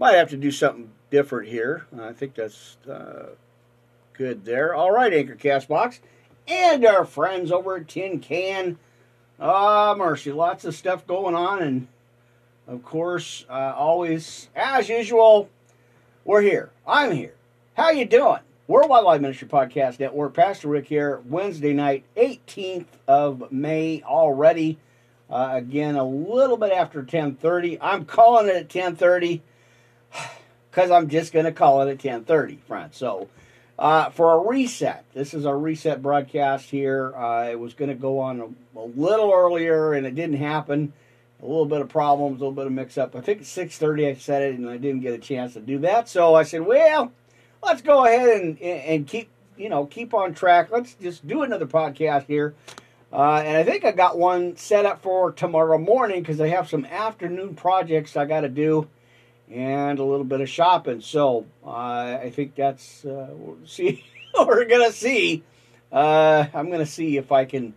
Might have to do something different here. I think that's uh, good there. All right, Anchor Castbox. And our friends over at Tin Can. Ah, mercy. Lots of stuff going on. And, of course, uh, always, as usual, we're here. I'm here. How you doing? Worldwide Wildlife Ministry Podcast Network. Pastor Rick here. Wednesday night, 18th of May already. Uh, again, a little bit after 10:30. I'm calling it at 10:30 because I'm just going to call it at 10:30, friends. So, uh, for a reset, this is our reset broadcast here. Uh, it was going to go on a, a, little earlier, and it didn't happen. A little bit of problems, a little bit of mix-up. I think at 6:30 I said it, and I didn't get a chance to do that. So I said, well, let's go ahead and and keep you know keep on track. Let's just do another podcast here. Uh, and I think I got one set up for tomorrow morning because I have some afternoon projects I got to do and a little bit of shopping. So uh, I think that's uh, we'll see. we're gonna see. Uh, I'm gonna see if I can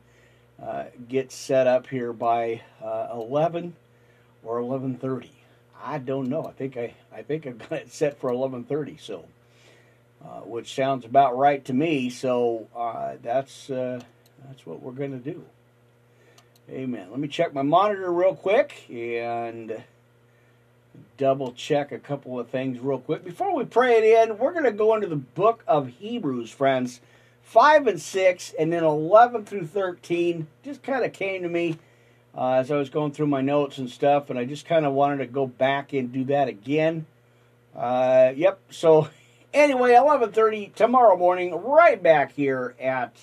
uh, get set up here by uh, 11 or 11:30. I don't know. I think I I think I've got it set for 11:30. So. Uh, which sounds about right to me. So that's that's what we're going to do. Amen. Let me check my monitor real quick and double check a couple of things real quick. Before we pray it in, we're going to go into the book of Hebrews, friends. 5 and 6, and then 11 through 13 just kind of came to me uh, as I was going through my notes and stuff, and I just kind of wanted to go back and do that again. Uh, yep, so anyway, 11.30 tomorrow morning, right back here at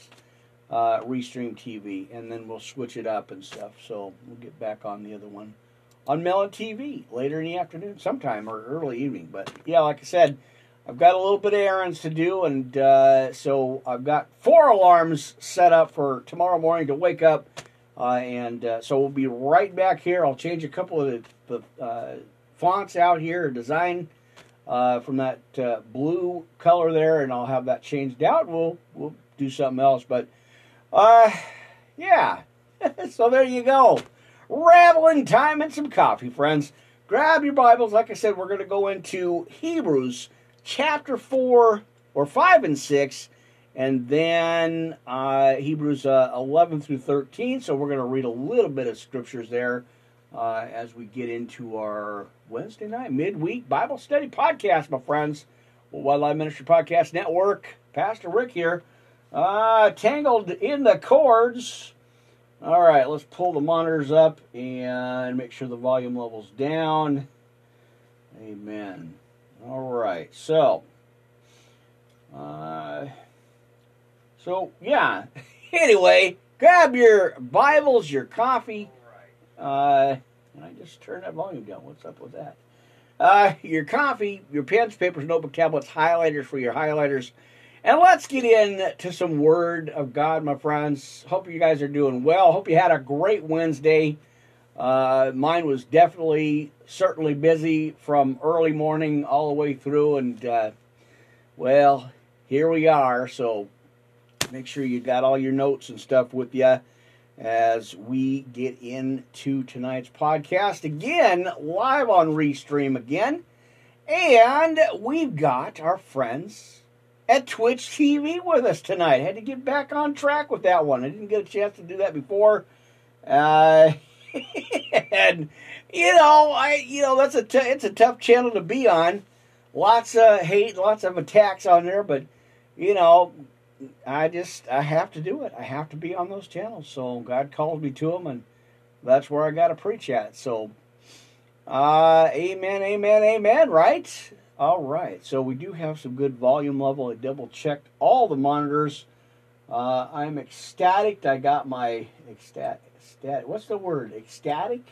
uh, Restream TV, and then we'll switch it up and stuff. So we'll get back on the other one on Melon TV later in the afternoon, sometime or early evening. But yeah, like I said, I've got a little bit of errands to do, and uh, so I've got four alarms set up for tomorrow morning to wake up. Uh, and uh, so we'll be right back here. I'll change a couple of the, the uh, fonts out here, design uh, from that uh, blue color there, and I'll have that changed out. We'll we'll do something else, but yeah. so there you go. Raveling time and some coffee, friends. Grab your Bibles. Like I said, we're going to go into Hebrews chapter 4 or 5 and 6, and then uh, Hebrews uh, 11 through 13. So we're going to read a little bit of scriptures there uh, as we get into our Wednesday night midweek Bible study podcast, my friends. Wildlife Ministry Podcast Network. Pastor Rick here. Uh, tangled in the cords. All right, let's pull the monitors up and make sure the volume level's down. Amen. All right, so, uh, so yeah. anyway, grab your Bibles, your coffee. Uh, and I just turned that volume down. What's up with that? Uh, your coffee, your pens, papers, notebook, tablets, highlighters for your highlighters and let's get into some Word of God, my friends. Hope you guys are doing well. Hope you had a great Wednesday. Uh, mine was definitely, certainly busy from early morning all the way through. And, uh, well, here we are. So make sure you got all your notes and stuff with you as we get into tonight's podcast again, live on Restream again. And we've got our friends at Twitch TV with us tonight. Had to get back on track with that one. I didn't get a chance to do that before. Uh, and you know, I you know that's a t- it's a tough channel to be on. Lots of hate, lots of attacks on there, but you know, I just I have to do it. I have to be on those channels. So God called me to them, and that's where I got to preach at. So, uh, amen, amen, amen. Right? All right, so we do have some good volume level. I double checked all the monitors. Uh, I'm ecstatic. I got my ecstatic. what's the word? Ecstatic.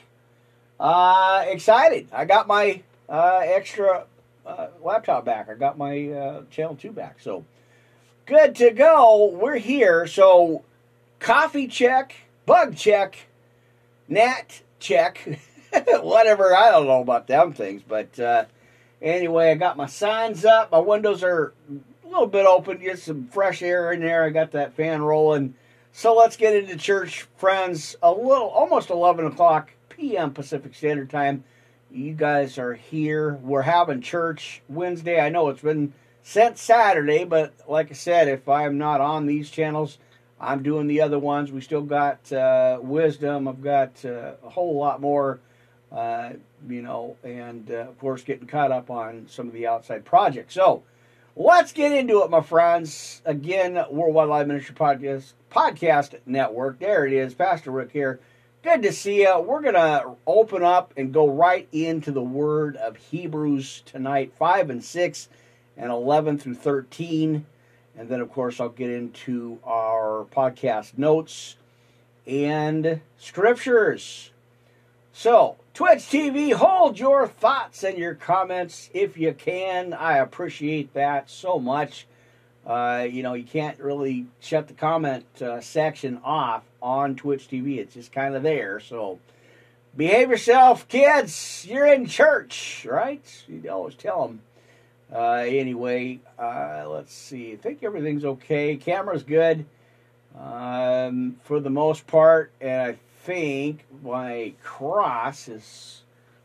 Uh, excited. I got my uh, extra uh, laptop back. I got my uh, channel two back. So good to go. We're here. So coffee check, bug check, nat check, whatever. I don't know about them things, but uh, Anyway, I got my signs up. My windows are a little bit open, get some fresh air in there. I got that fan rolling. So let's get into church, friends. A little, almost 11 o'clock p.m. Pacific Standard Time. you guys are here. We're having church Wednesday. I know it's been since Saturday, but like I said, if I'm not on these channels, I'm doing the other ones. We still got uh, wisdom. I've got uh, a whole lot more, uh, you know, and uh, of course getting caught up on some of the outside projects. So let's get into it, my friends. Again, Worldwide Live Ministry Podcast Podcast Network. There it is, Pastor Rick here. Good to see you. We're gonna open up and go right into the Word of Hebrews tonight, five and six, and eleven through thirteen. And then, of course, I'll get into our podcast notes and scriptures. So, Twitch TV, hold your thoughts and your comments if you can. I appreciate that so much. Uh, you know, you can't really shut the comment uh, section off on Twitch TV. It's just kind of there. So, behave yourself, kids. You're in church, right? You always tell them uh, anyway, uh, let's see. I think everything's okay. Camera's good um, for the most part, and I think my cross is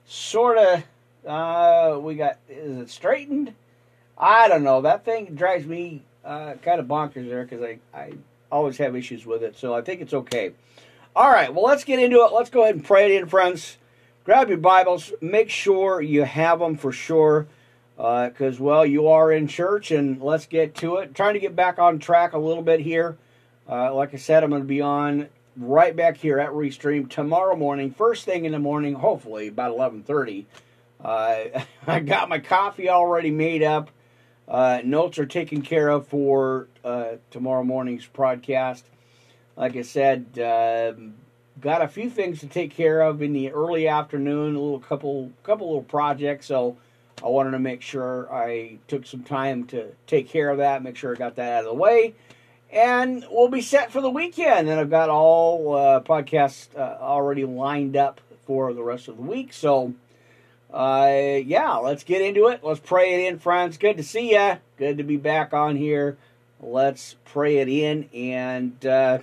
sort of. Uh, we got is it straightened? I don't know. That thing drives me uh, kind of bonkers there because I I always have issues with it. So I think it's okay. All right. Well, let's get into it. Let's go ahead and pray it in, friends. Grab your Bibles. Make sure you have them for sure because, uh, well, you are in church, and let's get to it. Trying to get back on track a little bit here. Uh, like I said, I'm going to be on right back here at Restream tomorrow morning, first thing in the morning, hopefully about 11:30. Uh, I got my coffee already made up. Uh, notes are taken care of for uh, tomorrow morning's broadcast. Like I said, um, got a few things to take care of in the early afternoon. A little couple couple little projects, so I wanted to make sure I took some time to take care of that, make sure I got that out of the way. And we'll be set for the weekend. And I've got all uh, podcasts uh, already lined up for the rest of the week. So, uh, yeah, let's get into it. Let's pray it in, friends. Good to see you. Good to be back on here. Let's pray it in. And, uh,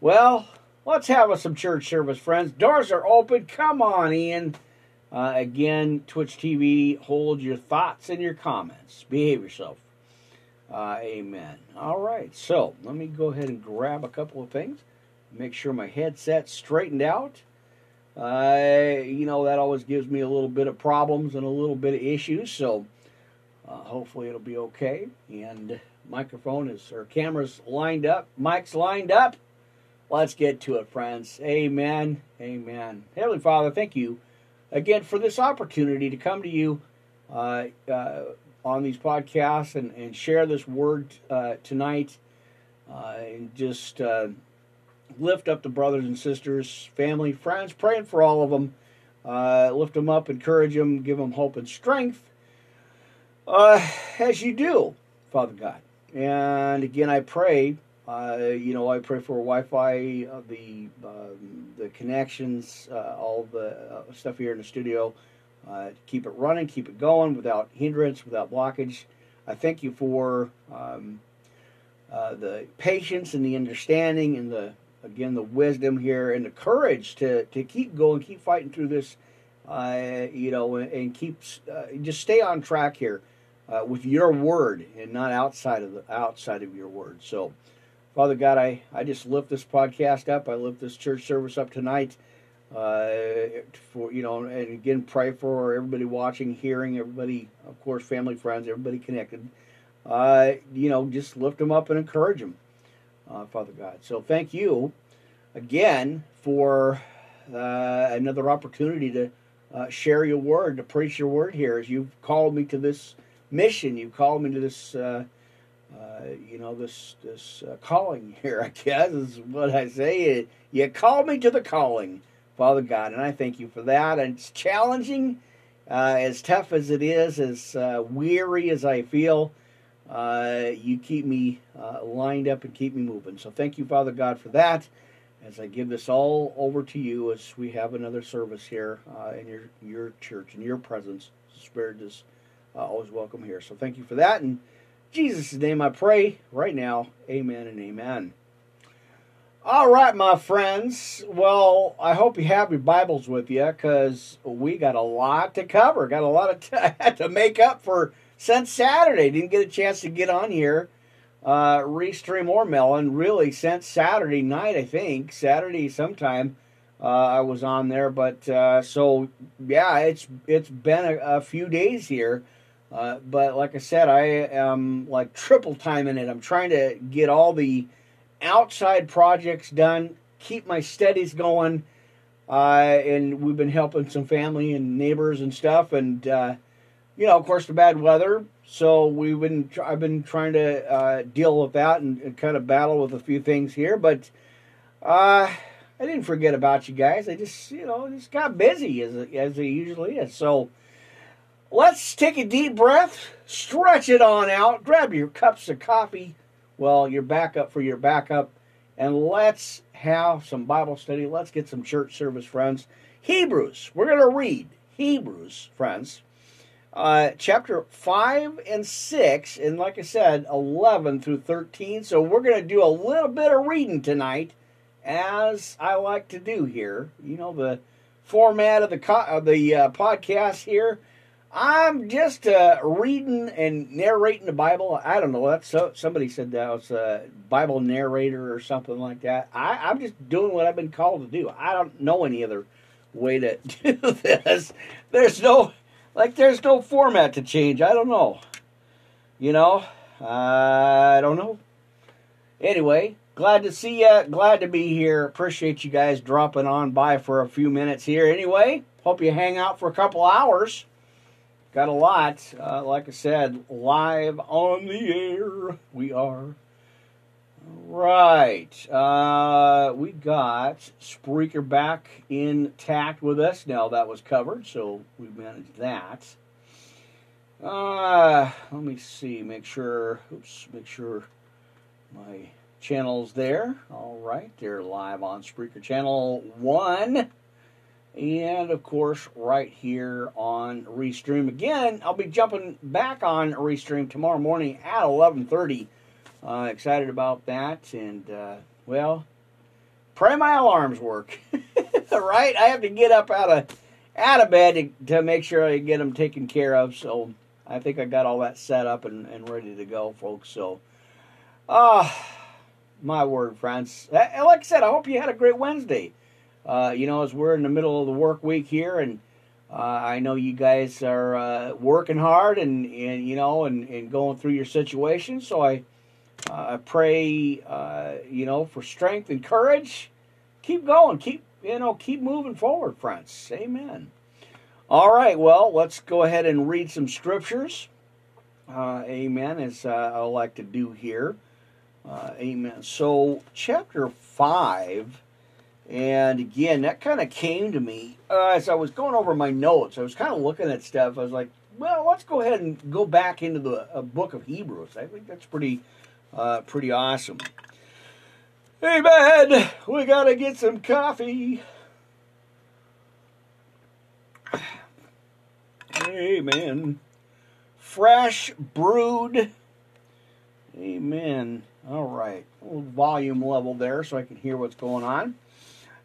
well, let's have some church service, friends. Doors are open. Come on in. Uh, again, Twitch TV, hold your thoughts and your comments. Behave yourself. Uh, amen. All right, so let me go ahead and grab a couple of things. Make sure my headset's straightened out. Uh, you know, that always gives me a little bit of problems and a little bit of issues, so uh, hopefully it'll be okay. And microphone is, or camera's lined up, mic's lined up. Let's get to it, friends. Amen. Amen. Heavenly Father, thank you again for this opportunity to come to you uh, uh, on these podcasts and, and share this word uh, tonight uh, and just uh, lift up the brothers and sisters, family, friends, praying for all of them. Uh, lift them up, encourage them, give them hope and strength as you do, Father God. And again, I pray uh, you know, I pray for Wi-Fi, uh, the um, the connections, uh, all the uh, stuff here in the studio. Uh, keep it running, keep it going without hindrance, without blockage. I thank you for um, uh, the patience and the understanding and the again the wisdom here and the courage to to keep going, keep fighting through this. you know, and, and keep just stay on track here with your word and not outside of the outside of your word. So. Father God, I, I just lift this podcast up. I lift this church service up tonight. Uh, for you know, and again, pray for everybody watching, hearing, everybody, of course, family, friends, everybody connected. Uh, you know, just lift them up and encourage them, uh, Father God. So thank you again for another opportunity to share your word, to preach your word here, as you've called me to this mission. You've called me to this uh, you know, this this uh, calling here, I guess, is what I say. You called me to the calling, Father God, and I thank you for that. And it's challenging, uh, as tough as it is, as uh, weary as I feel. Uh, you keep me lined up and keep me moving. So thank you, Father God, for that. As I give this all over to you, as we have another service here in your your church, in your presence, Spirit is always welcome here. So thank you for that, and Jesus' name I pray right now. Amen and amen. All right, my friends. Well, I hope you have your Bibles with you because we got a lot to cover. Got a lot of t- to make up for since Saturday. Didn't get a chance to get on here, uh, restream or melon really since Saturday night. I think Saturday sometime uh, I was on there, but uh, so yeah, it's it's been a, a few days here. Uh, but like I said, I am like triple timing it. I'm trying to get all the outside projects done, keep my studies going, uh, and we've been helping some family and neighbors and stuff, and uh, you know, of course, the bad weather. So we've been I've been trying to uh, deal with that and, and, kind of battle with a few things here, but uh, I didn't forget about you guys. I just you know just got busy as as it usually is. So let's take a deep breath, stretch it on out, grab your cups of coffee well, your backup for your backup. And let's have some Bible study. Let's get some church service, friends. Hebrews. We're going to read Hebrews, friends. Uh, chapter 5 and 6, and like I said, 11 through 13. So we're going to do a little bit of reading tonight, as I like to do here. You know, the format of the, co- of the uh, podcast here I'm just uh, reading and narrating the Bible. I don't know. That's so, somebody said that was a Bible narrator or something like that. I, I'm just doing what I've been called to do. I don't know any other way to do this. There's no like there's no format to change. I don't know. You know, I don't know. Anyway, glad to see you. Glad to be here. Appreciate you guys dropping on by for a few minutes here. Anyway, hope you hang out for a couple hours Got a lot. Uh, like I said, live on the air. We are. Right. Uh, we got Spreaker back intact with us. Now that was covered, so we managed that. Uh, let me see. Make sure. Oops. Make sure my channel's there. All right. They're live on Spreaker channel one and of course right here on restream. Again i'll be jumping back on restream tomorrow morning at 11.30 uh, excited about that. And uh, well pray my alarms work. Right? I have to get up out of out of bed to, to make sure i get them taken care of. So i think i got all that set up and, and ready to go folks. So ah uh, my word friends. Like i said i hope you had a great wednesday uh, you know, as we're in the middle of the work week here, and uh, I know you guys are uh, working hard and, and you know and, and going through your situation. So I uh, I pray uh, you know for strength and courage. Keep going. Keep you know keep moving forward, friends. Amen. All right. Well, let's go ahead and read some scriptures. Uh, amen. As I like to do here. amen. So chapter five and again, that kind of came to me uh, as I was going over my notes. I was kind of looking at stuff. I was like, well, let's go ahead and go back into the uh, book of Hebrews. I think that's pretty, uh, pretty awesome. Hey, man, we got to get some coffee. Amen. Fresh brewed. Amen. All right. Little volume level there so I can hear what's going on.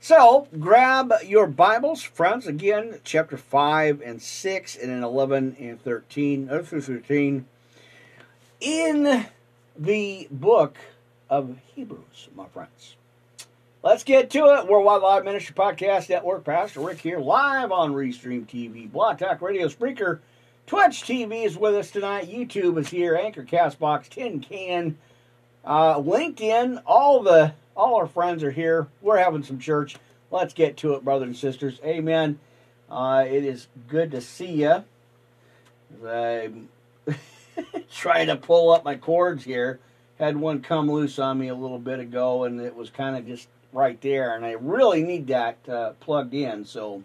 So grab your Bibles, friends. Again, chapter 5 and 6, and then 11 and 13, uh, through 13, in the book of Hebrews, my friends. Let's get to it. Worldwide Live Ministry Podcast Network. Pastor Rick here, live on Restream TV, Blog Talk Radio, Spreaker, Twitch TV is with us tonight. YouTube is here. Anchor, Castbox, Tin Can, uh, LinkedIn, all the all our friends are here. We're having some church. Let's get to it, brothers and sisters. Amen. Uh, it is good to see you. I'm trying to pull up my cords here. Had one come loose on me a little bit ago, and it was kind of just right there. And I really need that uh, plugged in. So,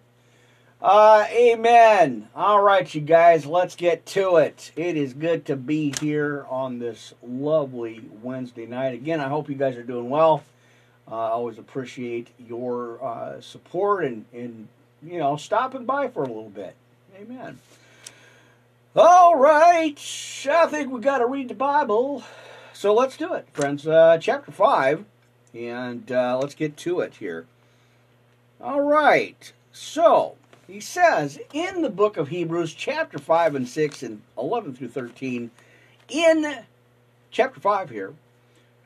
uh, amen. All right, you guys, let's get to it. It is good to be here on this lovely Wednesday night. Again, I hope you guys are doing well. Uh, I always appreciate your uh, support and, and, you know, stopping by for a little bit. Amen. All right. I think we got to read the Bible. So let's do it, friends. Uh, chapter 5. And uh, let's get to it here. All right. So, he says in the book of Hebrews, chapter 5 and 6, and 11 through 13, in chapter 5 here,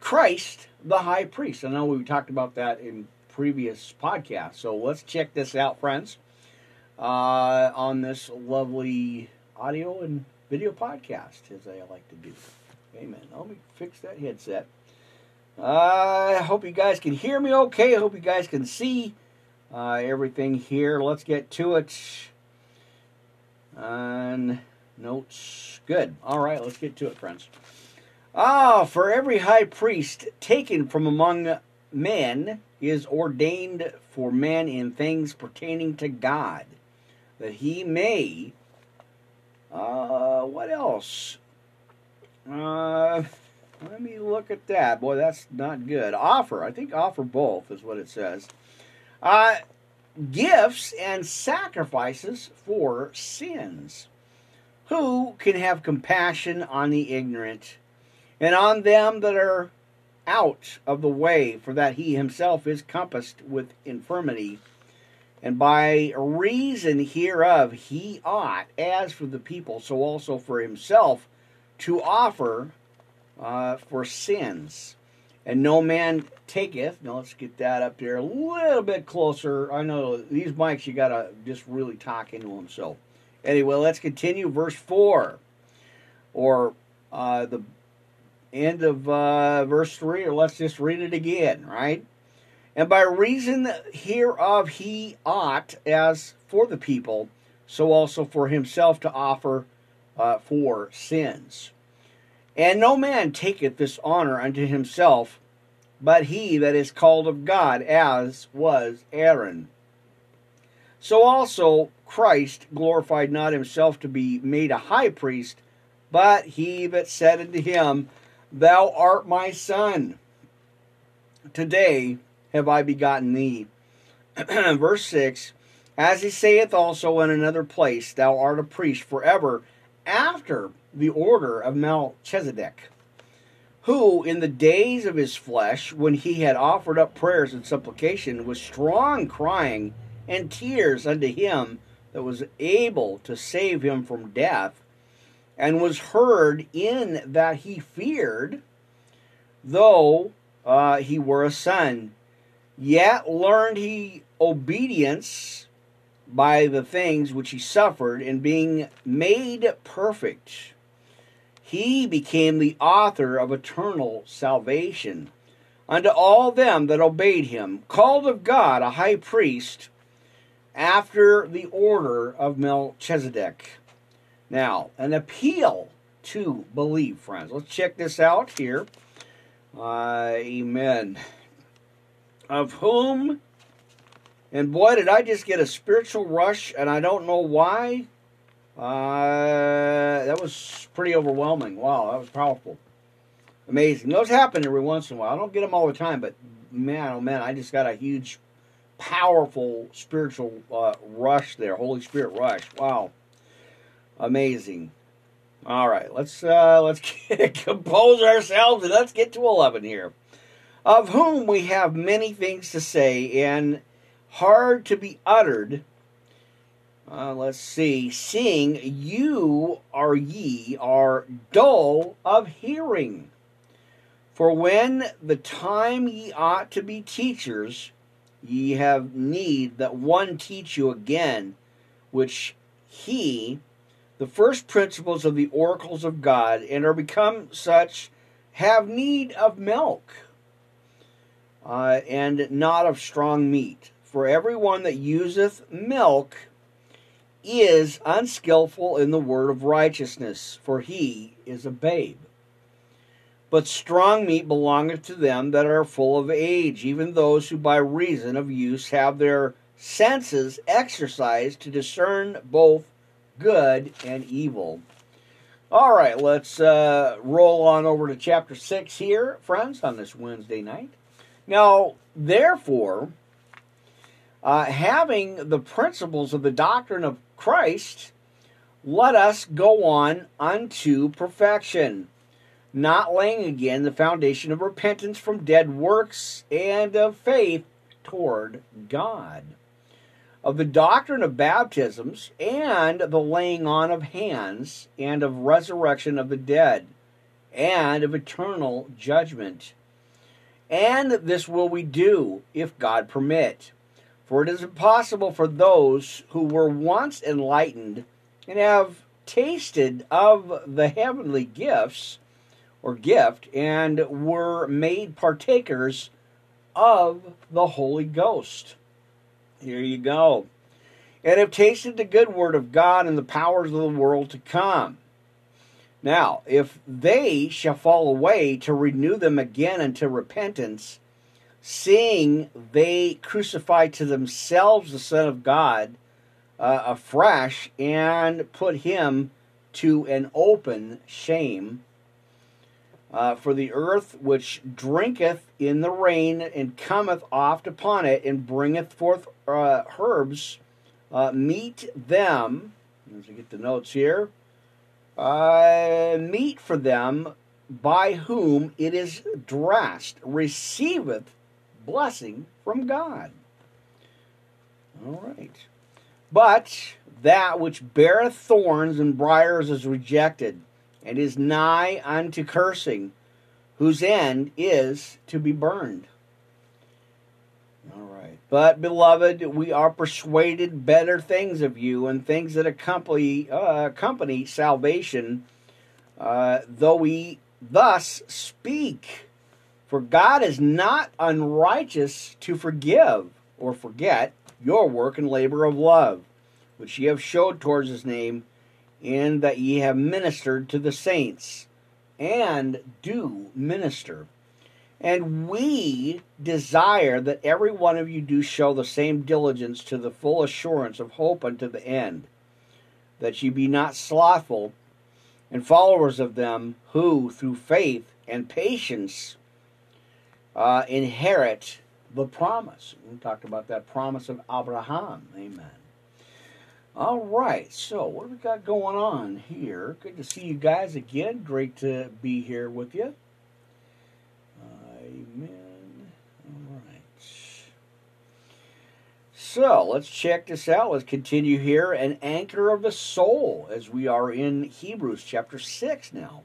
Christ the high priest. I know we talked about that in previous podcasts. So let's check this out, friends, uh, on this lovely audio and video podcast, as I like to do. Amen. Let me fix that headset. I hope you guys can hear me okay. I hope you guys can see uh, everything here. Let's get to it. And notes. Good. All right, let's get to it, friends. Ah, for every high priest taken from among men is ordained for men in things pertaining to God, that he may. Uh, what else? Uh, let me look at that. Boy, that's not good. Offer. I think offer both is what it says. Uh, gifts and sacrifices for sins. Who can have compassion on the ignorant and on them that are out of the way, for that he himself is compassed with infirmity? And by reason hereof he ought, as for the people, so also for himself, to offer uh, for sins. And no man taketh. Now let's get that up there a little bit closer. I know these mics, you got to just really talk into them. So, anyway, let's continue. Verse 4, or uh, the end of uh, verse 3, or let's just read it again, right? And by reason hereof he ought, as for the people, so also for himself to offer uh, for sins. And no man taketh this honor unto himself, but he that is called of God, as was Aaron. So also Christ glorified not himself to be made a high priest, but he that said unto him, Thou art my son. Today have I begotten thee. Verse 6 As he saith also in another place, Thou art a priest forever after the order of Melchizedek, who in the days of his flesh, when he had offered up prayers and supplication, with strong crying and tears unto him that was able to save him from death, and was heard in that he feared, though uh, he were a son, yet learned he obedience by the things which he suffered, and being made perfect, he became the author of eternal salvation unto all them that obeyed him, called of God a high priest after the order of Melchizedek. Now, an appeal to believe, friends. Let's check this out here. Uh, amen. Of whom, and boy, did I just get a spiritual rush, and I don't know why. Uh, that was pretty overwhelming. Wow, that was powerful. Amazing. Those happen every once in a while. I don't get them all the time, but man, oh man, I just got a huge, powerful spiritual uh, rush there. Holy Spirit rush. Wow, amazing. All right, let's uh, let's compose ourselves and let's get to eleven here. Of whom we have many things to say and hard to be uttered uh, let's see. Seeing you are ye are dull of hearing. For when the time ye ought to be teachers, ye have need that one teach you again, which he, the first principles of the oracles of God, and are become such, have need of milk, uh, and not of strong meat. For every one that useth milk is unskillful in the word of righteousness, for he is a babe. But strong meat belongeth to them that are full of age, even those who by reason of use have their senses exercised to discern both good and evil. All right, let's uh, roll on over to chapter 6 here, friends, on this Wednesday night. Now, therefore, uh, having the principles of the doctrine of Christ, let us go on unto perfection, not laying again the foundation of repentance from dead works and of faith toward God, of the doctrine of baptisms and the laying on of hands, and of resurrection of the dead, and of eternal judgment. And this will we do, if God permit. For it is impossible for those who were once enlightened and have tasted of the heavenly gifts or gift and were made partakers of the Holy Ghost. Here you go. And have tasted the good word of God and the powers of the world to come. Now, if they shall fall away, to renew them again unto repentance, seeing they crucify to themselves the Son of God uh, afresh and put him to an open shame. Uh, for the earth which drinketh in the rain and cometh oft upon it and bringeth forth uh, herbs, uh, meet them. As I get the notes here, uh, meet for them by whom it is dressed, receiveth blessing from God. All right. But that which beareth thorns and briers is rejected, and is nigh unto cursing, whose end is to be burned. All right. But, beloved, we are persuaded better things of you, and things that accompany, uh, accompany salvation, uh, though we thus speak. For God is not unrighteous to forgive or forget your work and labor of love, which ye have showed towards his name, in that ye have ministered to the saints, and do minister. And we desire that every one of you do show the same diligence to the full assurance of hope unto the end, that ye be not slothful, and followers of them who, through faith and patience, uh, inherit the promise. We talked about that promise of Abraham. Amen. All right, so what do we got going on here? Good to see you guys again. Great to be here with you. Amen. All right. So let's check this out. Let's continue here. An anchor of the soul, as we are in Hebrews chapter 6 now.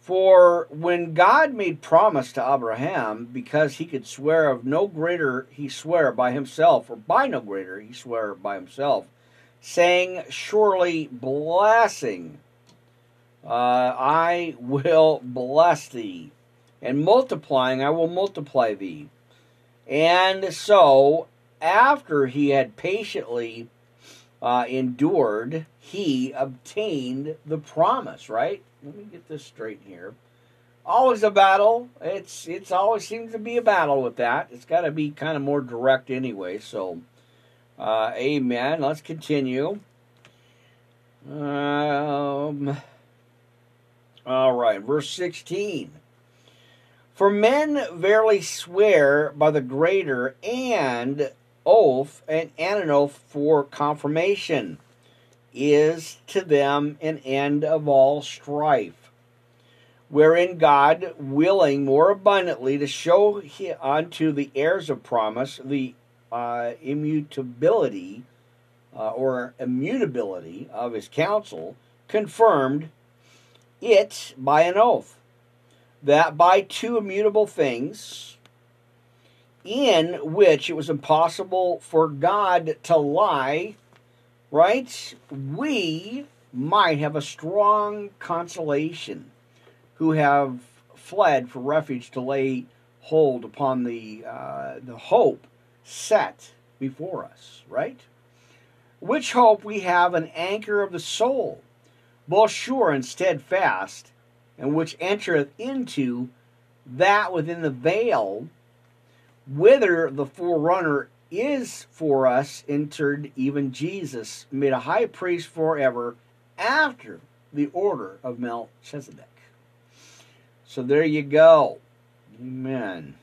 For when God made promise to Abraham, because he could swear of no greater he swear by himself, or by no greater he swear by himself, saying, Surely blessing, uh, I will bless thee, and multiplying, I will multiply thee. And so, after he had patiently uh, endured, he obtained the promise, right? let me get this straight here. Always a battle. It's it's always seems to be a battle with that. It's got to be kind of more direct anyway. So, uh, amen. Let's continue. Um. All right, verse sixteen. For men verily swear by the greater and oath and an oath for confirmation is to them an end of all strife, wherein God, willing more abundantly to show unto the heirs of promise the uh, immutability uh, or immutability of his counsel, confirmed it by an oath, that by two immutable things, in which it was impossible for God to lie, right? We might have a strong consolation who have fled for refuge to lay hold upon the uh, the hope set before us, right? Which hope we have an anchor of the soul, both sure and steadfast, and which entereth into that within the veil, whither the forerunner is for us entered even Jesus, made a high priest forever after the order of Melchizedek. So there you go. Amen.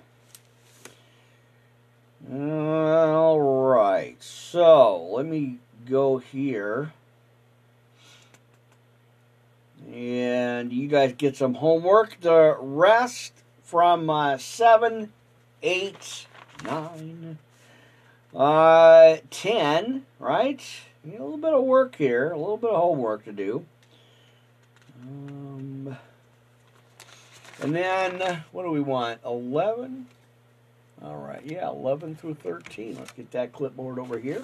All right. So let me go here and And you guys get some homework. The rest from uh, 7, 8, 9, uh, 10, right? a little bit of work here, a little bit of homework to do. Um, and then, what do we want? 11? All right, yeah, 11 through 13. Let's get that clipboard over here.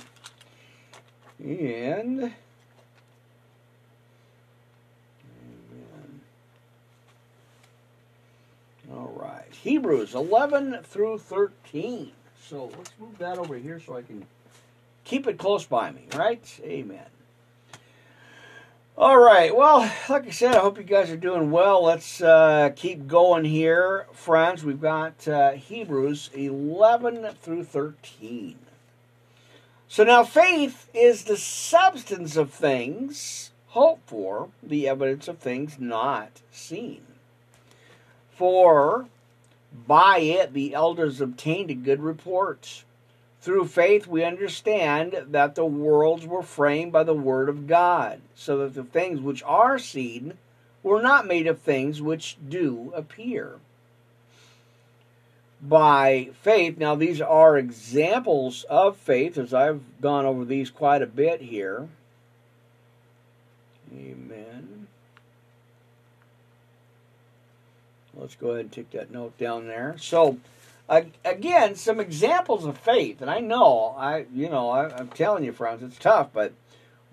And All right. Hebrews 11 through 13. So let's move that over here so I can keep it close by me, right? Amen. All right. Well, like I said, I hope you guys are doing well. Let's uh, keep going here, friends. We've got uh, Hebrews 11 through 13. So now faith is the substance of things hoped for, the evidence of things not seen. For by it the elders obtained a good report. Through faith we understand that the worlds were framed by the word of God, so that the things which are seen were not made of things which do appear. By faith, now these are examples of faith, as I've gone over these quite a bit here. Amen. Let's go ahead and take that note down there. So, again, some examples of faith, and I know, I you know, I, I'm telling you, friends, it's tough, but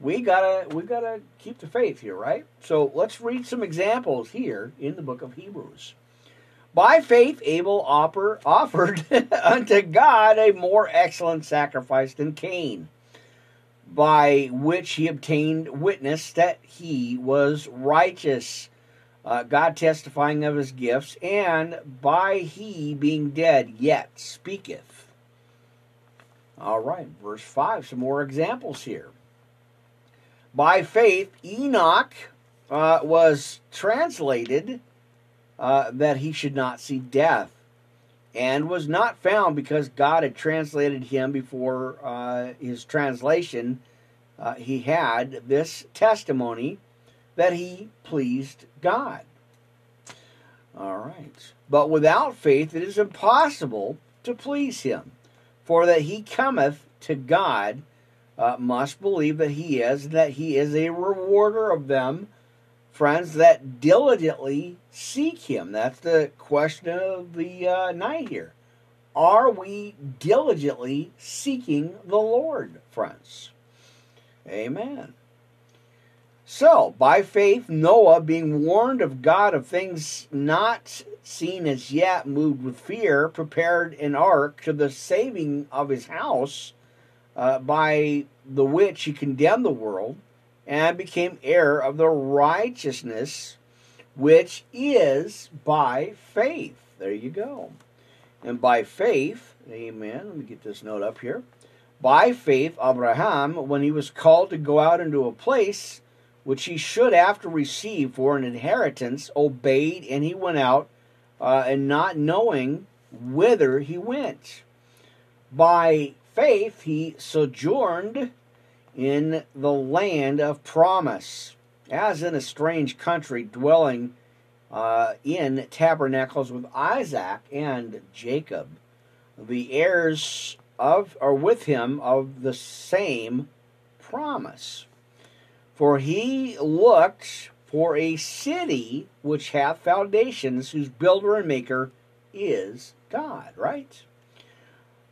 we gotta we gotta keep the faith here, right? So let's read some examples here in the book of Hebrews. By faith, Abel offer, offered unto God a more excellent sacrifice than Cain, by which he obtained witness that he was righteous uh, God testifying of his gifts, and by he being dead yet speaketh. All right, verse 5, some more examples here. By faith, Enoch uh, was translated uh, that he should not see death, and was not found because God had translated him before uh, his translation. Uh, he had this testimony that he pleased God. All right. But without faith it is impossible to please him. For that he cometh to God uh, must believe that he is, that he is a rewarder of them, friends, that diligently seek him. That's the question of the uh, night here. Are we diligently seeking the Lord, friends? Amen. So, by faith, Noah, being warned of God of things not seen as yet, moved with fear, prepared an ark to the saving of his house, uh, by the which he condemned the world, and became heir of the righteousness which is by faith. There you go. And by faith, amen. Let me get this note up here. By faith, Abraham, when he was called to go out into a place which he should after receive for an inheritance, obeyed, and he went out, uh, and not knowing whither he went. By faith he sojourned in the land of promise, as in a strange country, dwelling uh, in tabernacles with Isaac and Jacob, the heirs of or with him of the same promise. For he looked for a city which hath foundations, whose builder and maker is God, right?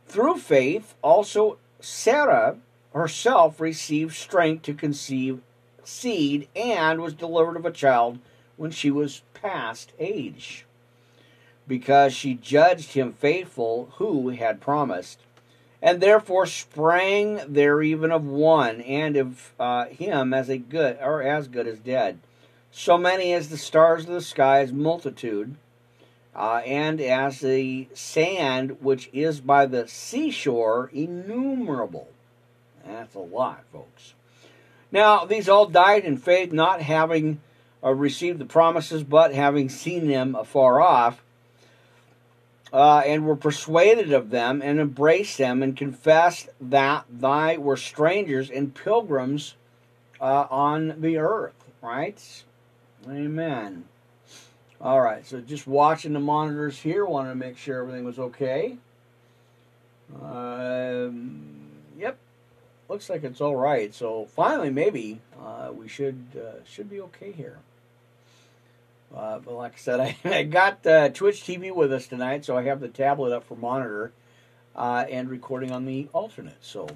Through faith, also Sarah herself received strength to conceive seed and was delivered of a child when she was past age, because she judged him faithful who had promised and therefore sprang there even of one, and of uh, him as a good or as good as dead. So many as the stars of the skies, multitude, uh, and as the sand which is by the seashore, innumerable. That's a lot, folks. Now, these all died in faith, not having uh, received the promises, but having seen them afar off uh, and were persuaded of them and embraced them and confessed that they were strangers and pilgrims uh, on the earth, right? Amen. All right, so just watching the monitors here, wanted to make sure everything was okay. Um, yep, looks like it's all right. So finally, maybe uh, we should uh, should be okay here. Uh, but like I said, I, I got uh, Twitch TV with us tonight, so I have the tablet up for monitor uh, and recording on the alternate. So,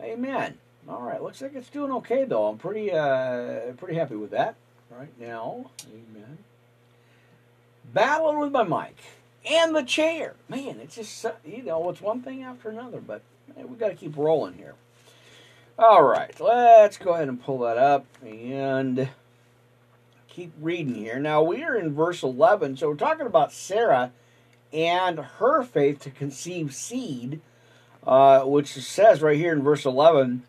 amen. All right, looks like it's doing okay though. I'm pretty uh, pretty happy with that right now. Amen. Battling with my mic and the chair. Man, it's just you know it's one thing after another, but we got to keep rolling here. All right, let's go ahead and pull that up and keep reading here. Now we are in verse 11, so we're talking about Sarah and her faith to conceive seed, uh, which says right here in verse 11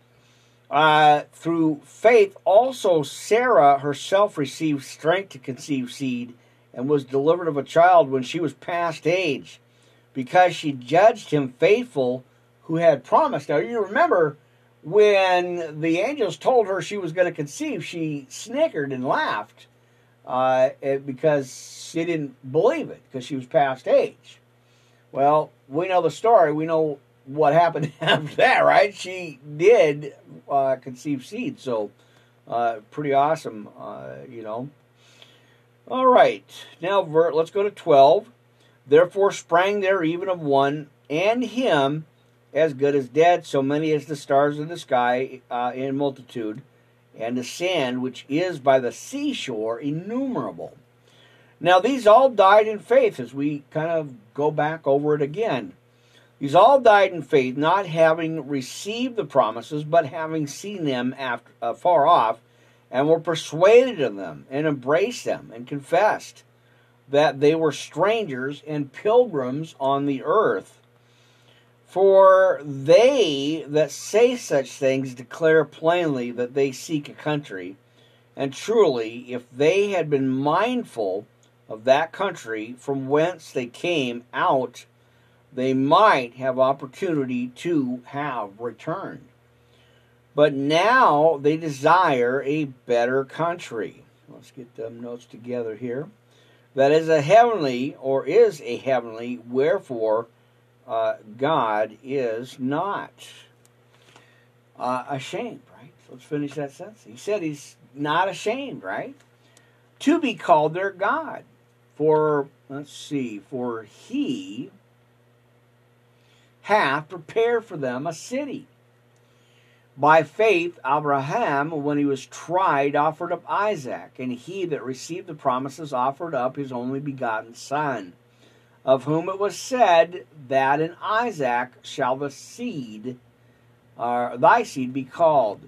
uh, through faith, also Sarah herself received strength to conceive seed and was delivered of a child when she was past age, because she judged him faithful who had promised. Now, you remember when the angels told her she was going to conceive, she snickered and laughed uh, because she didn't believe it because she was past age. Well, we know the story. We know what happened after that, right? She did uh, conceive seed, so uh, pretty awesome, uh, you know. All right, now let's go to 12. Therefore sprang there even of one and him as good as dead, so many as the stars of the sky uh, in multitude, and the sand which is by the seashore innumerable. Now, these all died in faith as we kind of go back over it again. These all died in faith, not having received the promises, but having seen them after, uh, far off, and were persuaded of them, and embraced them, and confessed that they were strangers and pilgrims on the earth. For they that say such things declare plainly that they seek a country. And truly, if they had been mindful of that country from whence they came out, they might have opportunity to have returned. But now they desire a better country. Let's get them notes together here. That is a heavenly, or is a heavenly, wherefore uh, God is not uh, ashamed, right? So let's finish that sentence. He said he's not ashamed, right? To be called their God. For, let's see, for he hath prepared for them a city. By faith, Abraham, when he was tried, offered up Isaac, and he that received the promises offered up his only begotten Son of whom it was said that in Isaac shall the seed, uh, thy seed, be called.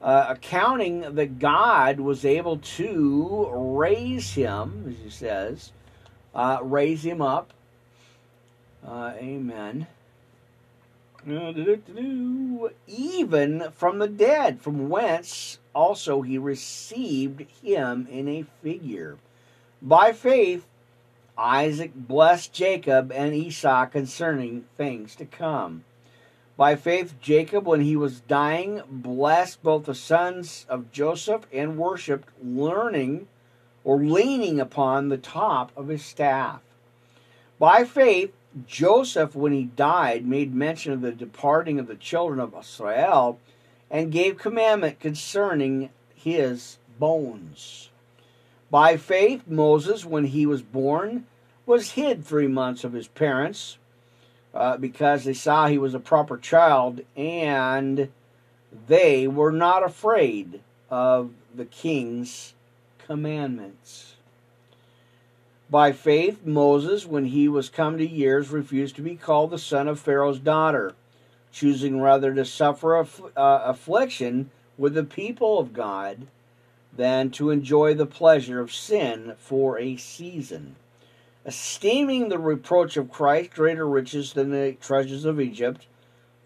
Uh, accounting that God was able to raise him, as he says, uh, raise him up. Uh, amen. Even from the dead, from whence also he received him in a figure. By faith, Isaac blessed Jacob and Esau concerning things to come. By faith, Jacob, when he was dying, blessed both the sons of Joseph and worshipped, learning or leaning upon the top of his staff. By faith, Joseph, when he died, made mention of the departing of the children of Israel and gave commandment concerning his bones. By faith, Moses, when he was born, was hid three months of his parents uh, because they saw he was a proper child and they were not afraid of the king's commandments. By faith, Moses, when he was come to years, refused to be called the son of Pharaoh's daughter, choosing rather to suffer aff- uh, affliction with the people of God than to enjoy the pleasure of sin for a season, esteeming the reproach of Christ greater riches than the treasures of Egypt,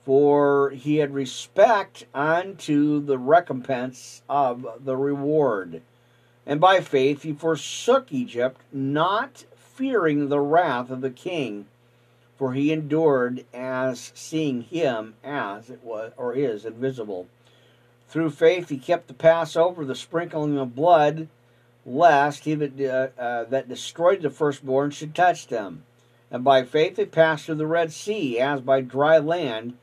for he had respect unto the recompense of the reward. And by faith he forsook Egypt, not fearing the wrath of the king, for he endured as seeing him as it was or is invisible. Through faith, he kept the Passover, the sprinkling of blood, lest he that, uh, uh, that destroyed the firstborn should touch them. And by faith they passed through the Red Sea as by dry land,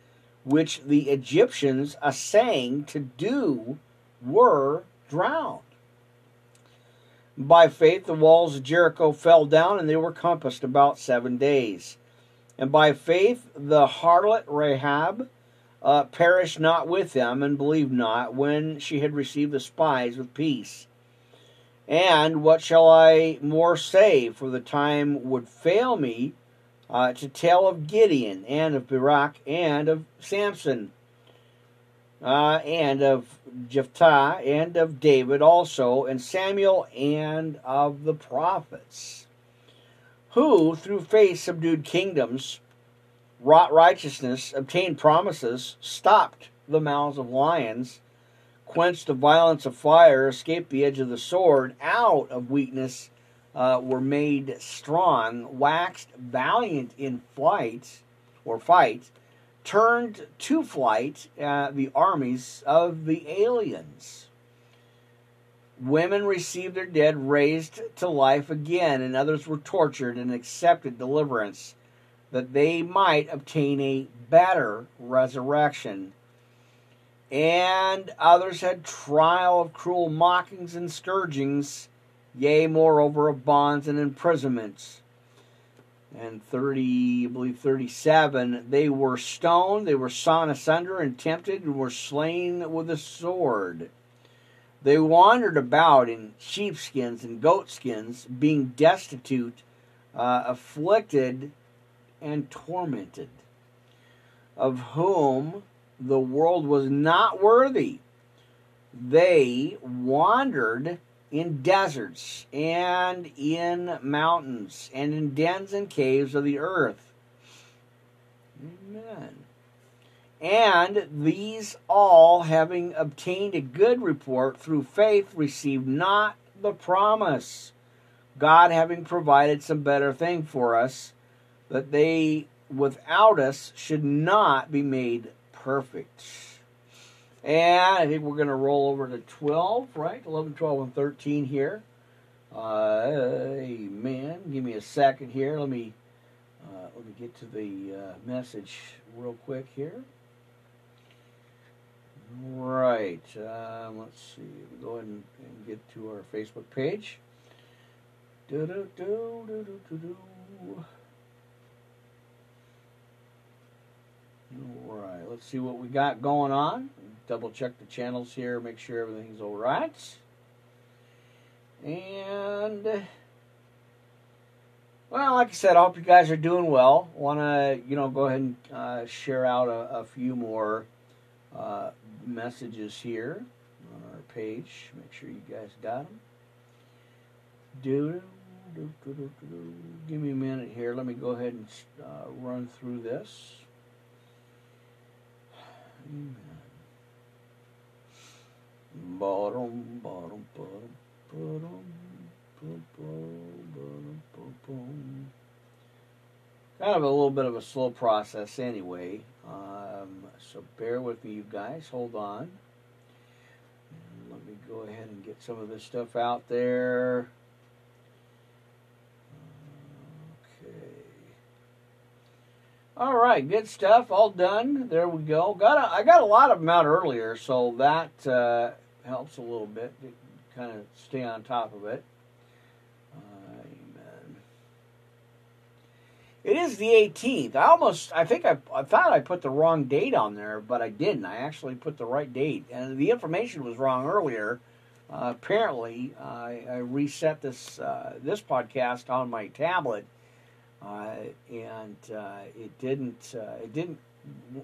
which the Egyptians, assaying to do, were drowned. By faith the walls of Jericho fell down, and they were compassed about seven days. And by faith the harlot Rahab uh, perished not with them, and believed not, when she had received the spies with peace. And what shall I more say? For the time would fail me uh, to tell of Gideon, and of Barak, and of Samson, uh, and of Jephthah, and of David also, and Samuel, and of the prophets, who through faith subdued kingdoms, wrought righteousness, obtained promises, stopped the mouths of lions quenched the violence of fire, escaped the edge of the sword, out of weakness uh, were made strong, waxed valiant in flight or fight, turned to flight uh, the armies of the aliens. Women received their dead raised to life again, and others were tortured and accepted deliverance that they might obtain a better resurrection and others had trial of cruel mockings and scourgings, yea, moreover, of bonds and imprisonments. And 30, I believe 37, they were stoned, they were sawn asunder and tempted, and were slain with a sword. They wandered about in sheepskins and goatskins, being destitute, uh, afflicted, and tormented, of whom the world was not worthy. They wandered in deserts and in mountains and in dens and caves of the earth. Amen. And these all, having obtained a good report through faith, received not the promise. God having provided some better thing for us, that they without us should not be made perfect. And I think we're going to roll over to 12, right? 11, 12, and 13 here. Uh, amen. Give me a second here. Let me uh, let me get to the uh, message real quick here. Right. Uh, let's see. We go ahead and, and, get to our Facebook page. Do do do do do do. All right, let's see what we got going on. Double check the channels here, make sure everything's all right. And, well, like I said, I hope you guys are doing well. Want to, you know, go ahead and uh, share out a, a few more uh, messages here on our page. Make sure you guys got them. Do, do, do, do, do. Give me a minute here. Let me go ahead and uh, run through this. Bottom, bottom, bottom, bottom, Kind of a little bit of a slow process anyway. Um, so bear with me, you guys. Hold on. Let me go ahead and get some of this stuff out there. All right, good stuff. All done. There we go. Got a, I got a lot of them out earlier, so that uh, helps a little bit to kind of stay on top of it. Amen. It is the 18th. I almost, I think I, I thought I put the wrong date on there, but I didn't. I actually put the right date, and the information was wrong earlier. Uh, apparently, I, I reset this uh, this podcast on my tablet and uh, it didn't. Uh, it didn't.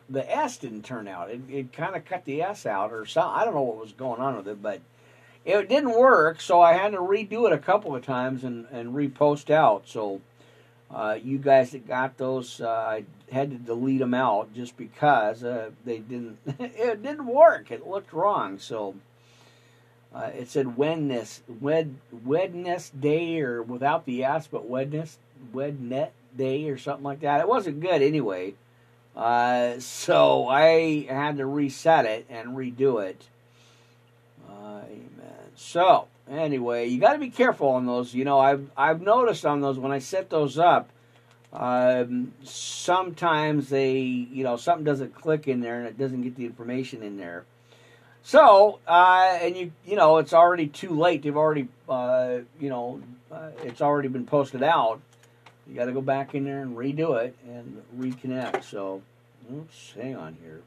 The S didn't turn out. It, it kind of cut the S out, or something. I don't know what was going on with it, but it didn't work. So I had to redo it a couple of times and and repost out. So uh, you guys that got those, uh, I had to delete them out just because uh, they didn't. it didn't work. It looked wrong. So. Uh, it said Wednesday, Wed, Wednesday, or without the S, but Wednesday, Wednet Day or something like that. It wasn't good anyway. Uh, so I had to reset it and redo it. So anyway, you got to be careful on those. You know, I've I've noticed on those when I set those up, um, sometimes they you know something doesn't click in there and it doesn't get the information in there. So uh, and you you know it's already too late. They've already uh, you know uh, it's already been posted out. You got to go back in there and redo it and reconnect. So, hang on here.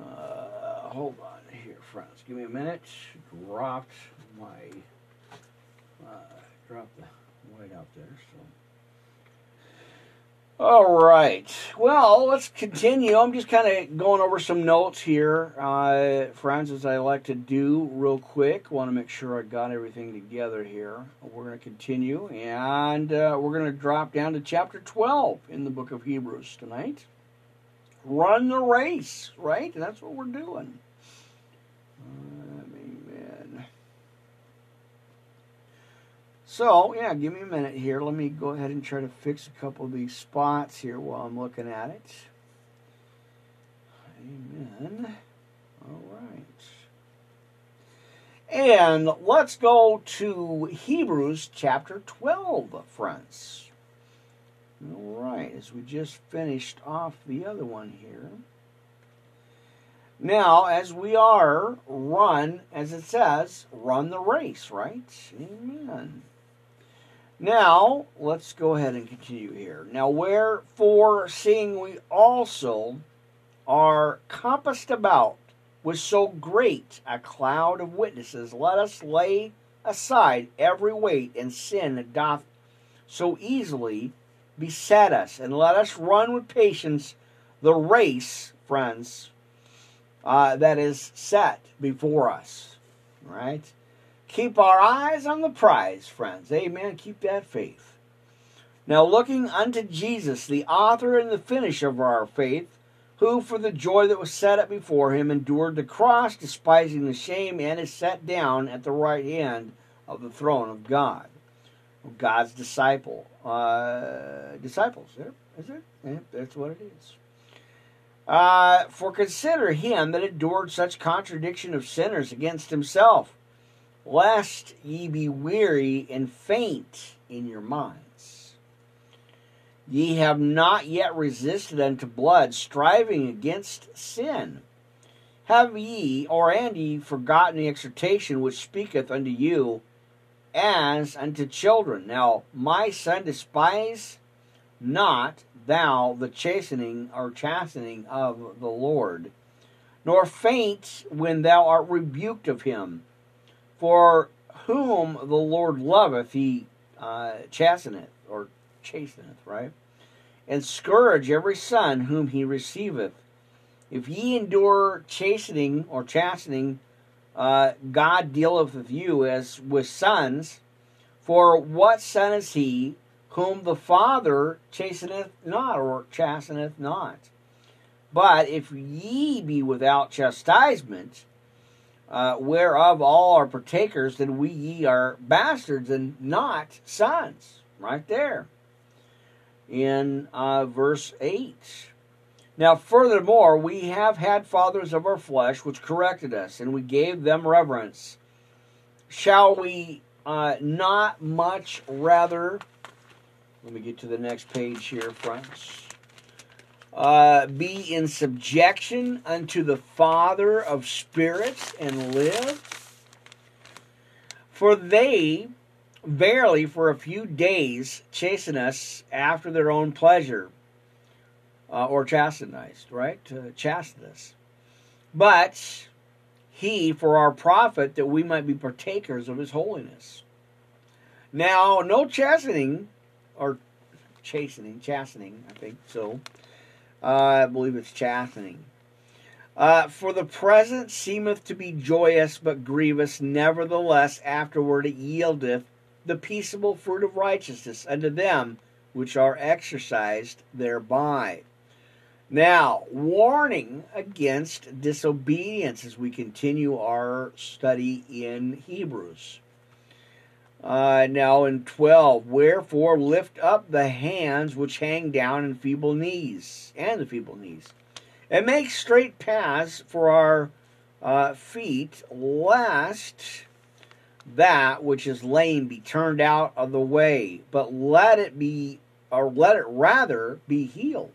Uh, hold on here, friends. Give me a minute. Dropped my uh, dropped the white out there. So. All right. Well, let's continue. I'm just kind of going over some notes here, uh, friends, as I like to do real quick. Want to make sure I got everything together here. We're going to continue, and uh, we're going to drop down to chapter 12 in the book of Hebrews tonight. Run the race, right? That's what we're doing. So, yeah, give me a minute here. Let me go ahead and try to fix a couple of these spots here while I'm looking at it. Amen. All right. And let's go to Hebrews chapter 12, friends. All right, as we just finished off the other one here. Now, as we are run, as it says, run the race, right? Amen. Now, let's go ahead and continue here. Now, wherefore, seeing we also are compassed about with so great a cloud of witnesses, let us lay aside every weight and sin that doth so easily beset us, and let us run with patience the race, friends, uh, that is set before us. Right? Keep our eyes on the prize, friends. Amen. Keep that faith. Now, looking unto Jesus, the author and the finisher of our faith, who for the joy that was set up before him endured the cross, despising the shame, and is set down at the right hand of the throne of God. God's disciple. Uh, disciples, is it? Yeah, that's what it is. Uh, for consider him that endured such contradiction of sinners against himself lest ye be weary and faint in your minds. Ye have not yet resisted unto blood, striving against sin. Have ye, or and ye, forgotten the exhortation which speaketh unto you as unto children? Now, my son, despise not thou the chastening or chastening of the Lord, nor faint when thou art rebuked of him. For whom the Lord loveth, he uh, chasteneth, or chasteneth, right? And scourge every son whom he receiveth. If ye endure chastening or chastening, uh, God dealeth with you as with sons. For what son is he whom the Father chasteneth not, or chasteneth not? But if ye be without chastisement, uh, whereof all are partakers, then we ye are bastards and not sons. Right there in uh, verse 8. Now, furthermore, we have had fathers of our flesh which corrected us, and we gave them reverence. Shall we uh, not much rather? Let me get to the next page here, friends uh, be in subjection unto the Father of spirits and live? For they verily for a few days chasten us after their own pleasure, uh, or chastised, right? To chasten us. But he for our profit that we might be partakers of his holiness. Now, no chastening, or chastening, chastening, I think so uh, I believe it's chastening. Uh, for the present seemeth to be joyous but grievous, nevertheless afterward it yieldeth the peaceable fruit of righteousness unto them which are exercised thereby. Now, warning against disobedience as we continue our study in Hebrews. Uh, now in 12, wherefore lift up the hands which hang down and feeble knees, and the feeble knees, and make straight paths for our uh, feet, lest that which is lame be turned out of the way, but let it be, or let it rather be healed.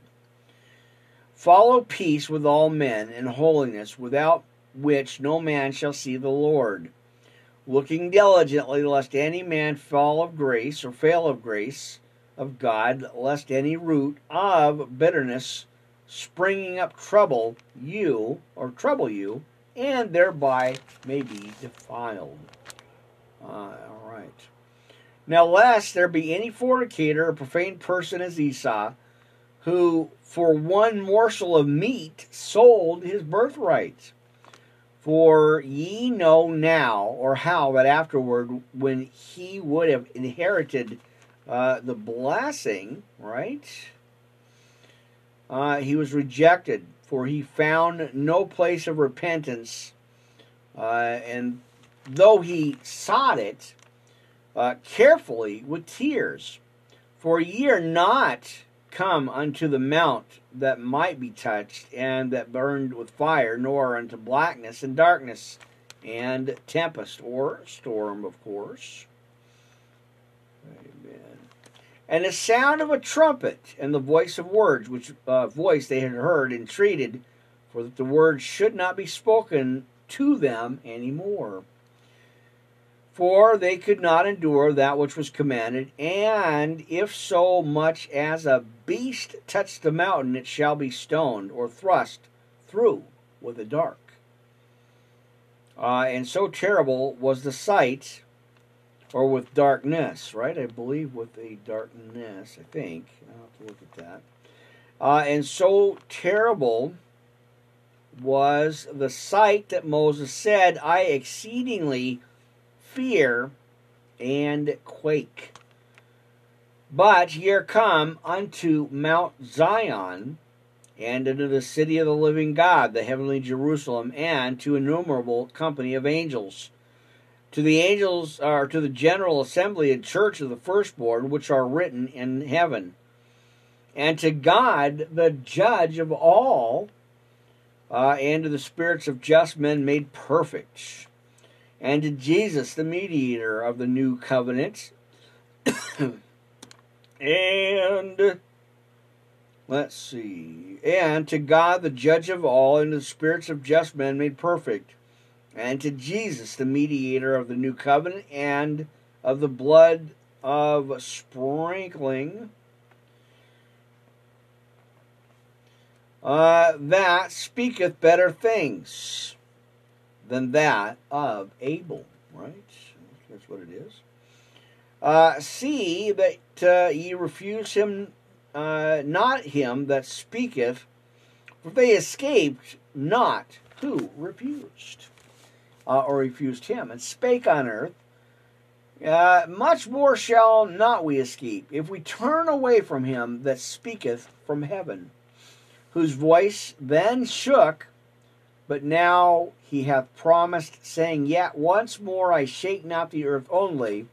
Follow peace with all men and holiness, without which no man shall see the Lord. Looking diligently, lest any man fall of grace or fail of grace of God, lest any root of bitterness springing up trouble you or trouble you, and thereby may be defiled. Uh, all right. Now, lest there be any fornicator or profane person as Esau, who for one morsel of meat sold his birthright. For ye know now, or how, that afterward, when he would have inherited uh, the blessing, right? Uh, he was rejected, for he found no place of repentance. Uh, and though he sought it uh, carefully with tears, for ye are not come unto the mount that might be touched, and that burned with fire, nor unto blackness and darkness and tempest or storm, of course. Amen. And the sound of a trumpet and the voice of words, which uh, voice they had heard, entreated for that the words should not be spoken to them any more for they could not endure that which was commanded. And if so much as a beast touch the mountain, it shall be stoned or thrust through with a dart. Uh, and so terrible was the sight, or with darkness, right? I believe with a darkness, I think. I'll have to look at that. Uh, and so terrible was the sight that Moses said, I exceedingly fear and quake. But ye are come unto Mount Zion, and unto the city of the living God, the heavenly Jerusalem, and to innumerable company of angels, to the angels, or to the general assembly and church of the firstborn, which are written in heaven, and to God, the judge of all, uh, and to the spirits of just men made perfect and to Jesus, the mediator of the new covenant. And let's see, and to God, the judge of all, and the spirits of just men made perfect, and to Jesus, the mediator of the new covenant, and of the blood of sprinkling. Uh, that speaketh better things than that of Abel, right? That's what it is. Uh, see that uh, ye refuse him, uh, not him that speaketh, for they escaped not who refused, uh, or refused him, and spake on earth. Uh, much more shall not we escape if we turn away from him that speaketh from heaven, whose voice then shook but now he hath promised, saying, Yet once more I shake not the earth only,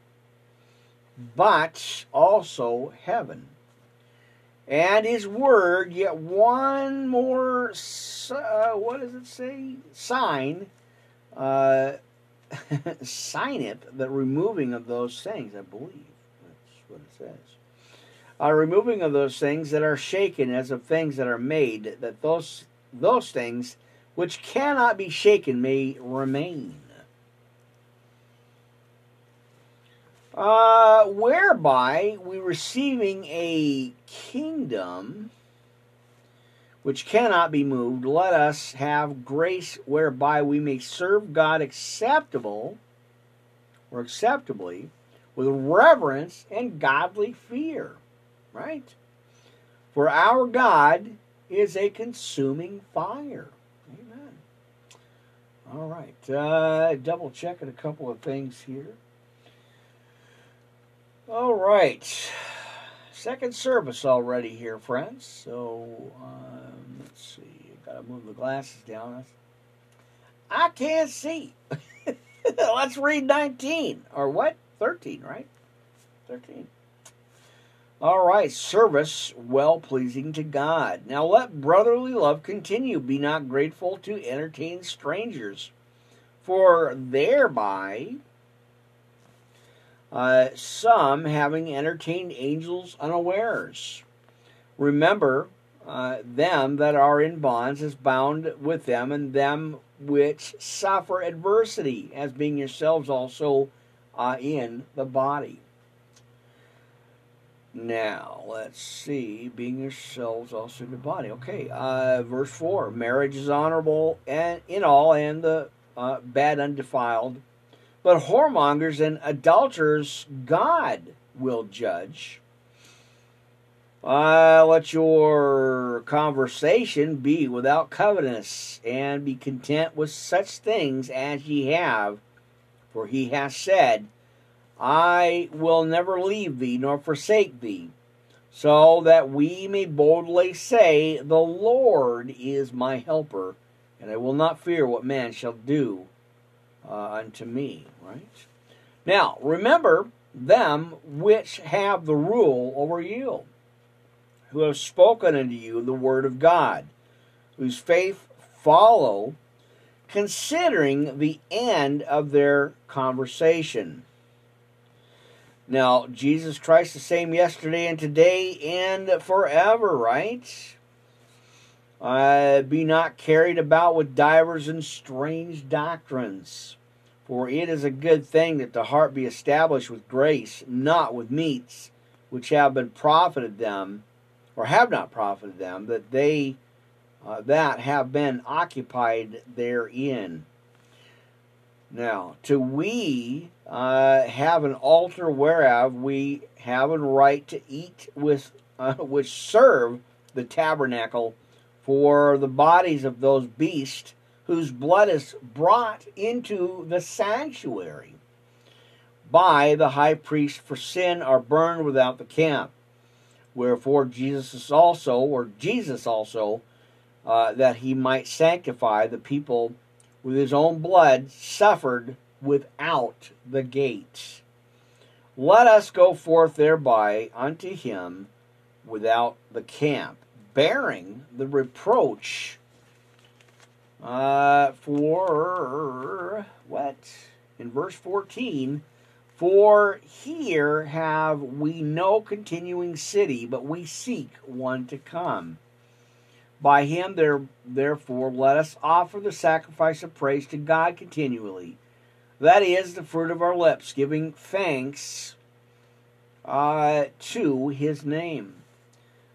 but also heaven. And his word, yet one more, uh, what does it say? Sign, uh, signeth the removing of those things, I believe. That's what it says. Uh, removing of those things that are shaken as of things that are made, that those those things which cannot be shaken may remain. Uh, whereby we receiving a kingdom which cannot be moved, let us have grace whereby we may serve God acceptable or acceptably with reverence and godly fear. Right? For our God is a consuming fire. Amen. All right. Uh, double checking a couple of things here. All right. Second service already here, friends. So um, let's see. i Got to move the glasses down. I can't see. let's read 19. Or what? 13, right? 13. All right, service well pleasing to God. Now let brotherly love continue. Be not grateful to entertain strangers, for thereby uh, some having entertained angels unawares. Remember uh, them that are in bonds as bound with them, and them which suffer adversity, as being yourselves also uh, in the body. Now, let's see, being yourselves also in the body. Okay, uh, verse 4 marriage is honorable and in all, and the uh, bad undefiled. But whoremongers and adulterers, God will judge. Uh, let your conversation be without covetousness, and be content with such things as ye have. For he hath said, I will never leave thee nor forsake thee, so that we may boldly say, The Lord is my helper, and I will not fear what man shall do uh, unto me. Right? Now, remember them which have the rule over you who have spoken unto you the word of God, whose faith follow, considering the end of their conversation. Now, Jesus Christ the same yesterday and today and forever, right? Uh, be not carried about with divers and strange doctrines. For it is a good thing that the heart be established with grace, not with meats, which have been profited them or have not profited them, that they uh, that have been occupied therein. Now, to we uh, have an altar whereof we have a right to eat with uh, which serve the tabernacle for the bodies of those beasts whose blood is brought into the sanctuary by the high priest for sin are burned without the camp. Wherefore Jesus is also, or Jesus also, uh, that he might sanctify the people with his own blood, suffered without the gates. Let us go forth thereby unto him without the camp, bearing the reproach uh, for what? In verse 14, for here have we no continuing city, but we seek one to come. By him, there, therefore, let us offer the sacrifice of praise to God continually. That is the fruit of our lips, giving thanks uh, to his name.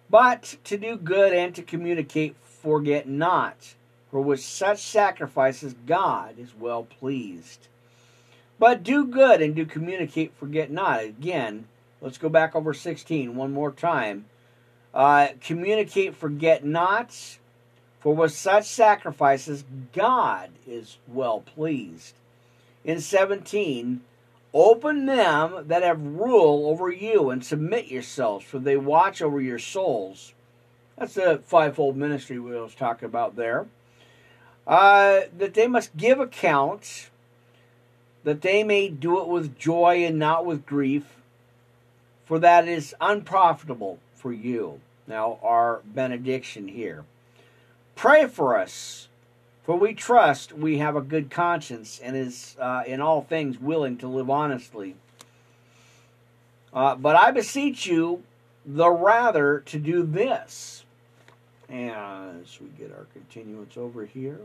But to do good and to communicate, forget not, for with such sacrifices God is well pleased. But do good and do communicate, forget not. Again, let's go back over 16 one more time. Uh, communicate, forget not, for with such sacrifices God is well pleased. In 17, open them that have rule over you and submit yourselves, for they watch over your souls. That's the fivefold ministry we was talking about there. Uh, that they must give account that they may do it with joy and not with grief, for that is unprofitable for you. Now, our benediction here. Pray for us, for we trust we have a good conscience and is uh, in all things willing to live honestly. Uh, but I beseech you the rather to do this. As we get our continuance over here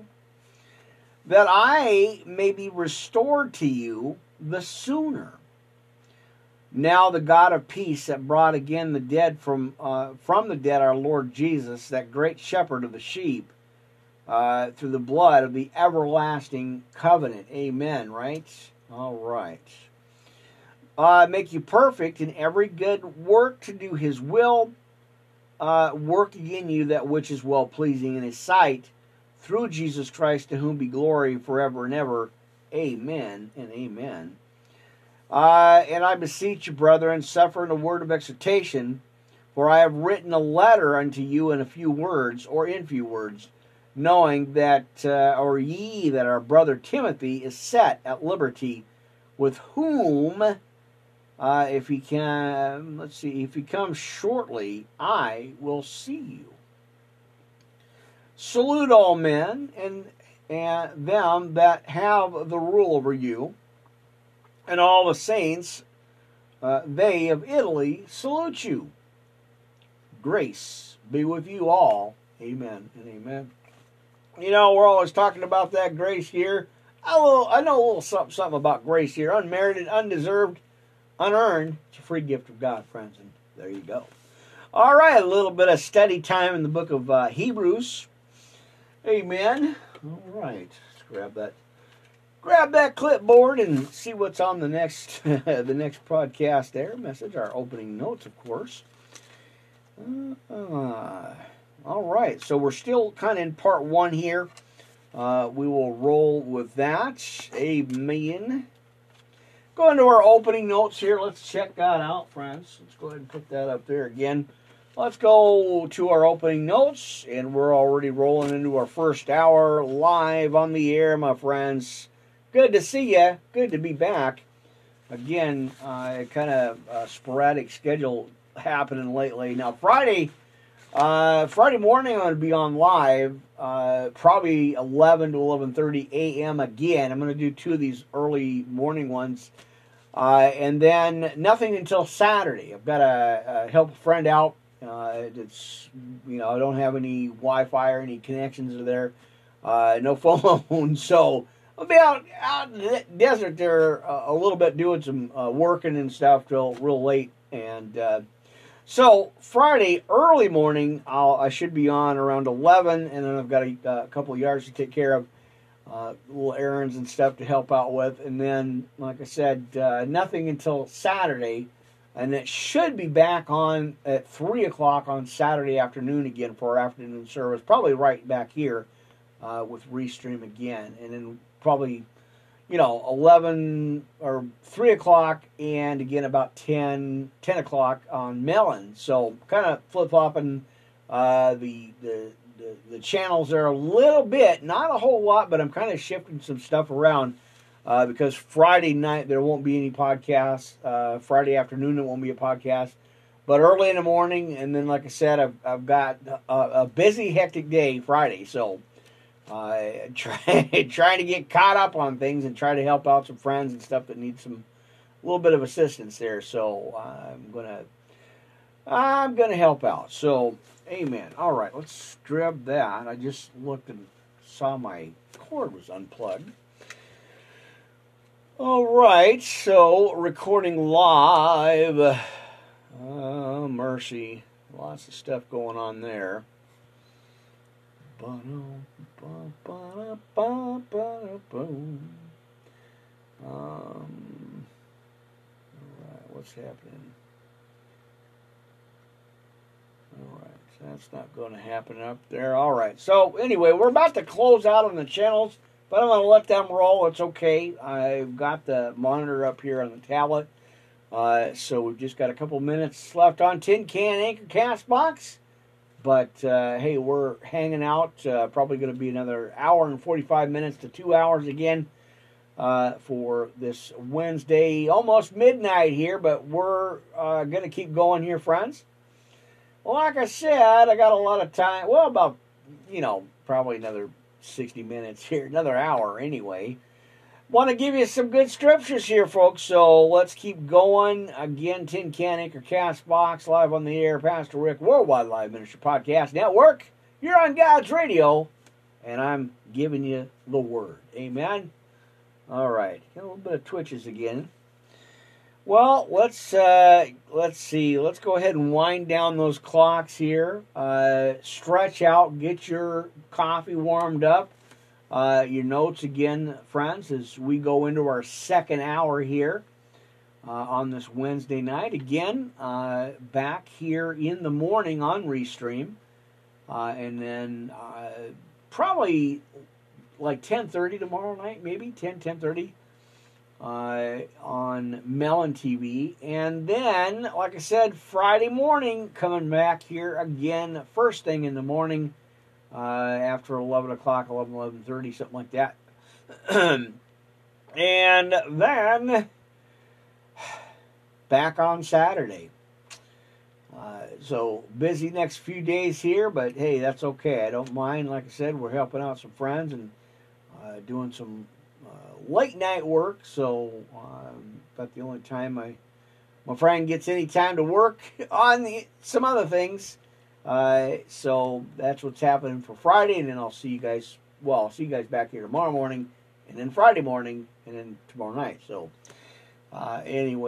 that I may be restored to you the sooner. Now the God of peace that brought again the dead from uh, from the dead, our Lord Jesus, that great shepherd of the sheep, uh, through the blood of the everlasting covenant. Amen. Right? All right. Uh, make you perfect in every good work to do His will, uh, in you that which is well pleasing in His sight through Jesus Christ, to whom be glory forever and ever. Amen and amen. Uh, and I beseech you, brethren, suffer in a word of exhortation, for I have written a letter unto you in a few words, or in few words, knowing that, uh, or ye, that our brother Timothy is set at liberty, with whom, uh, if he can, let's see, if he comes shortly, I will see you. Salute all men and, and them that have the rule over you, and all the saints uh, they of Italy salute you. Grace be with you all. Amen and amen. You know, we're always talking about that grace here. I, I know a little something, something about grace here. Unmerited, undeserved, unearned. It's a free gift of God, friends. And there you go. All right, a little bit of study time in the book of uh, Hebrews. Amen. All right, let's grab that grab that clipboard and see what's on the next the next podcast there message our opening notes of course uh, all right so we're still kind of in part one here uh, we will roll with that amen go into our opening notes here let's check that out friends let's go ahead and put that up there again let's go to our opening notes and we're already rolling into our first hour live on the air my friends Good to see you. Good to be back. Again, uh, kind of a sporadic schedule happening lately. Now, Friday, uh, Friday morning, I'm going to be on live, uh, probably 11 to 11:30 a.m. Again, I'm going to do two of these early morning ones, uh, and then nothing until Saturday. I've got to help a friend out. Uh, it's you know I don't have any Wi-Fi or any connections there, uh, no phone, so I'll be out out in the desert there uh, a little bit doing some uh, working and stuff till real late. And uh, so Friday early morning, I'll, I should be on around eleven, and then I've got a, uh, a couple of yards to take care of, uh, little errands and stuff to help out with. And then, like I said, uh, nothing until Saturday. And it should be back on at three o'clock on Saturday afternoon again for our afternoon service. Probably right back here with Restream again, and then probably, you know, 11 or 3 o'clock and again about 10, 10 o'clock on Melon. So kind of flip flopping uh, the, the, the, the, channels there a little bit, not a whole lot, but I'm kind of shifting some stuff around. Uh, because Friday night there won't be any podcasts. Uh, Friday afternoon there won't be a podcast. But early in the morning, and then like I said, I've, I've got a, a busy, hectic day Friday. So uh, try, trying to get caught up on things and try to help out some friends and stuff that need some a little bit of assistance there. So I'm gonna I'm gonna help out. So amen. All right, let's grab that. I just looked and saw my cord was unplugged. All right, so recording live. Oh, mercy. Lots of stuff going on there. Um, what's happening? Alright, so that's not going to happen up there. Alright, so anyway, we're about to close out on the channels, but I'm going to let them roll. It's okay. I've got the monitor up here on the tablet. Uh, so we've just got a couple minutes left on Tin Can Anchor Cast Box. But uh, hey, we're hanging out. Uh, probably going to be another hour and 45 minutes to two hours again uh, for this Wednesday, almost midnight here. But we're uh, going to keep going here, friends. Like I said, I got a lot of time. Well, about, you know, probably another 60 minutes here, another hour anyway want to give you some good scriptures here, folks. So let's keep going. Again, Tin Can Anchor Cast Box, live on the air. Pastor Rick, Worldwide Live Ministry Podcast Network. You're on God's radio, and I'm giving you the word. Amen. All right, got a little bit of twitches again. Well, let's uh, let's see. Let's go ahead and wind down those clocks here. Uh, stretch out, get your coffee warmed up uh, your notes again, friends, as we go into our second hour here uh, on this Wednesday night. Again, uh, back here in the morning on Restream, uh, and then uh, probably like 10:30 tomorrow night, maybe 10 10:30 uh, on Melon TV, and then, like I said, Friday morning coming back here again, first thing in the morning uh, after 11 o'clock, 11, 11.30, something like that. and then back on Saturday. Uh, so busy next few days here, but hey, that's okay. I don't mind. Like I said, we're helping out some friends and uh, doing some uh, late night work. So um, about the only time I my friend gets any time to work on the, some other things. Uh, so that's what's happening for Friday, and then I'll see you guys. Well, I'll see you guys back here tomorrow morning, and then Friday morning, and then tomorrow night. So uh, anyway.